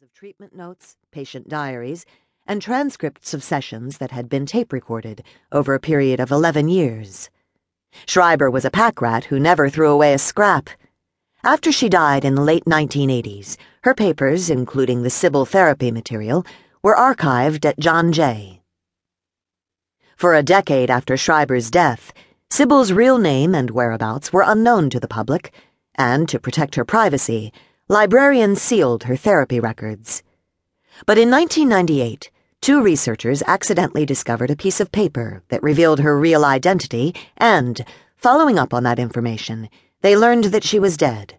of treatment notes, patient diaries, and transcripts of sessions that had been tape recorded over a period of 11 years. Schreiber was a pack rat who never threw away a scrap. After she died in the late 1980s, her papers, including the Sybil therapy material, were archived at John Jay. For a decade after Schreiber's death, Sybil's real name and whereabouts were unknown to the public, and to protect her privacy, librarians sealed her therapy records. But in 1998, two researchers accidentally discovered a piece of paper that revealed her real identity, and, following up on that information, they learned that she was dead.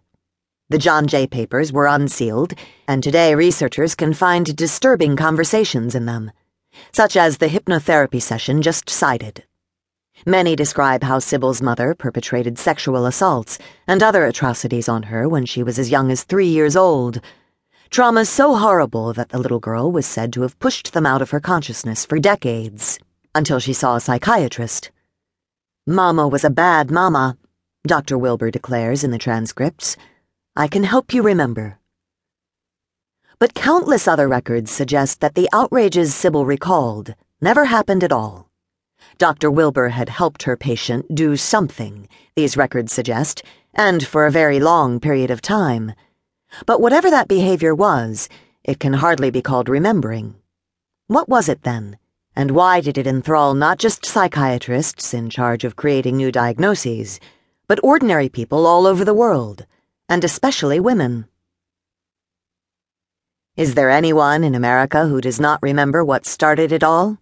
The John Jay papers were unsealed, and today researchers can find disturbing conversations in them, such as the hypnotherapy session just cited. Many describe how Sybil's mother perpetrated sexual assaults and other atrocities on her when she was as young as three years old. Trauma so horrible that the little girl was said to have pushed them out of her consciousness for decades, until she saw a psychiatrist. Mama was a bad mama, Dr. Wilbur declares in the transcripts. I can help you remember. But countless other records suggest that the outrages Sybil recalled never happened at all. Dr. Wilbur had helped her patient do something, these records suggest, and for a very long period of time. But whatever that behavior was, it can hardly be called remembering. What was it then? And why did it enthrall not just psychiatrists in charge of creating new diagnoses, but ordinary people all over the world, and especially women? Is there anyone in America who does not remember what started it all?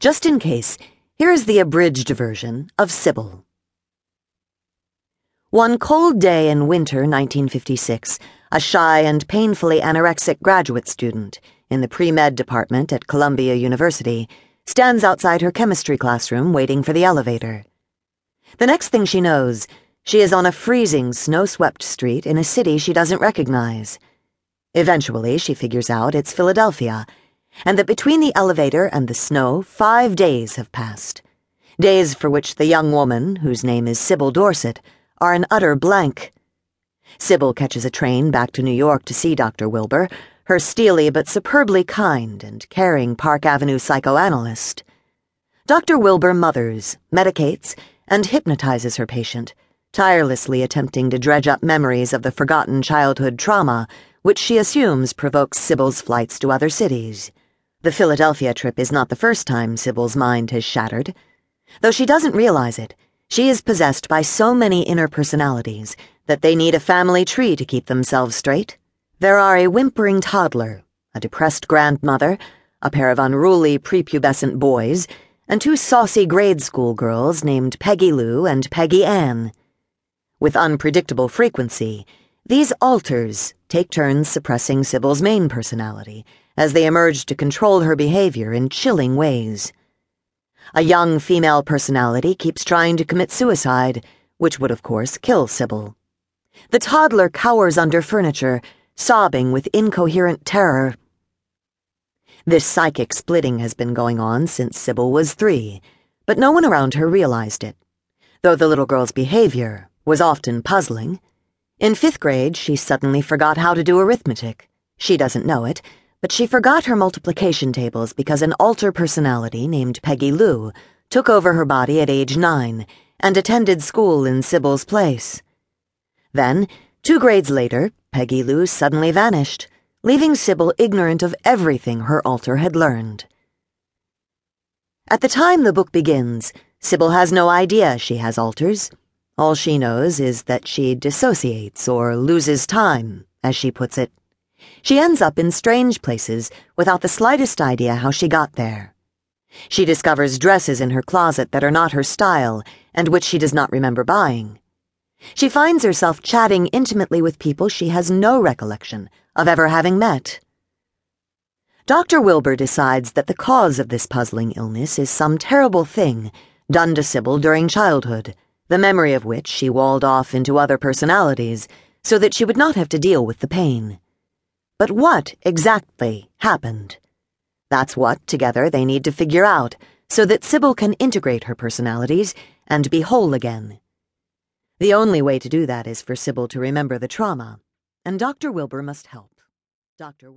Just in case, here is the abridged version of Sybil. One cold day in winter 1956, a shy and painfully anorexic graduate student in the pre med department at Columbia University stands outside her chemistry classroom waiting for the elevator. The next thing she knows, she is on a freezing, snow swept street in a city she doesn't recognize. Eventually, she figures out it's Philadelphia and that between the elevator and the snow, five days have passed. Days for which the young woman, whose name is Sybil Dorsett, are an utter blank. Sybil catches a train back to New York to see Dr. Wilbur, her steely but superbly kind and caring Park Avenue psychoanalyst. Dr. Wilbur mothers, medicates, and hypnotizes her patient, tirelessly attempting to dredge up memories of the forgotten childhood trauma which she assumes provokes Sybil's flights to other cities. The Philadelphia trip is not the first time Sybil's mind has shattered. Though she doesn't realize it, she is possessed by so many inner personalities that they need a family tree to keep themselves straight. There are a whimpering toddler, a depressed grandmother, a pair of unruly prepubescent boys, and two saucy grade school girls named Peggy Lou and Peggy Ann. With unpredictable frequency, these alters take turns suppressing Sybil's main personality as they emerge to control her behavior in chilling ways. A young female personality keeps trying to commit suicide, which would, of course, kill Sybil. The toddler cowers under furniture, sobbing with incoherent terror. This psychic splitting has been going on since Sybil was three, but no one around her realized it, though the little girl's behavior was often puzzling. In fifth grade, she suddenly forgot how to do arithmetic. She doesn't know it, but she forgot her multiplication tables because an alter personality named Peggy Lou took over her body at age nine and attended school in Sybil's place. Then, two grades later, Peggy Lou suddenly vanished, leaving Sybil ignorant of everything her alter had learned. At the time the book begins, Sybil has no idea she has alters. All she knows is that she dissociates or loses time, as she puts it. She ends up in strange places without the slightest idea how she got there. She discovers dresses in her closet that are not her style and which she does not remember buying. She finds herself chatting intimately with people she has no recollection of ever having met. Dr. Wilbur decides that the cause of this puzzling illness is some terrible thing done to Sybil during childhood the memory of which she walled off into other personalities so that she would not have to deal with the pain. But what exactly happened? That's what, together, they need to figure out so that Sybil can integrate her personalities and be whole again. The only way to do that is for Sybil to remember the trauma, and Dr. Wilbur must help. Dr. Wil-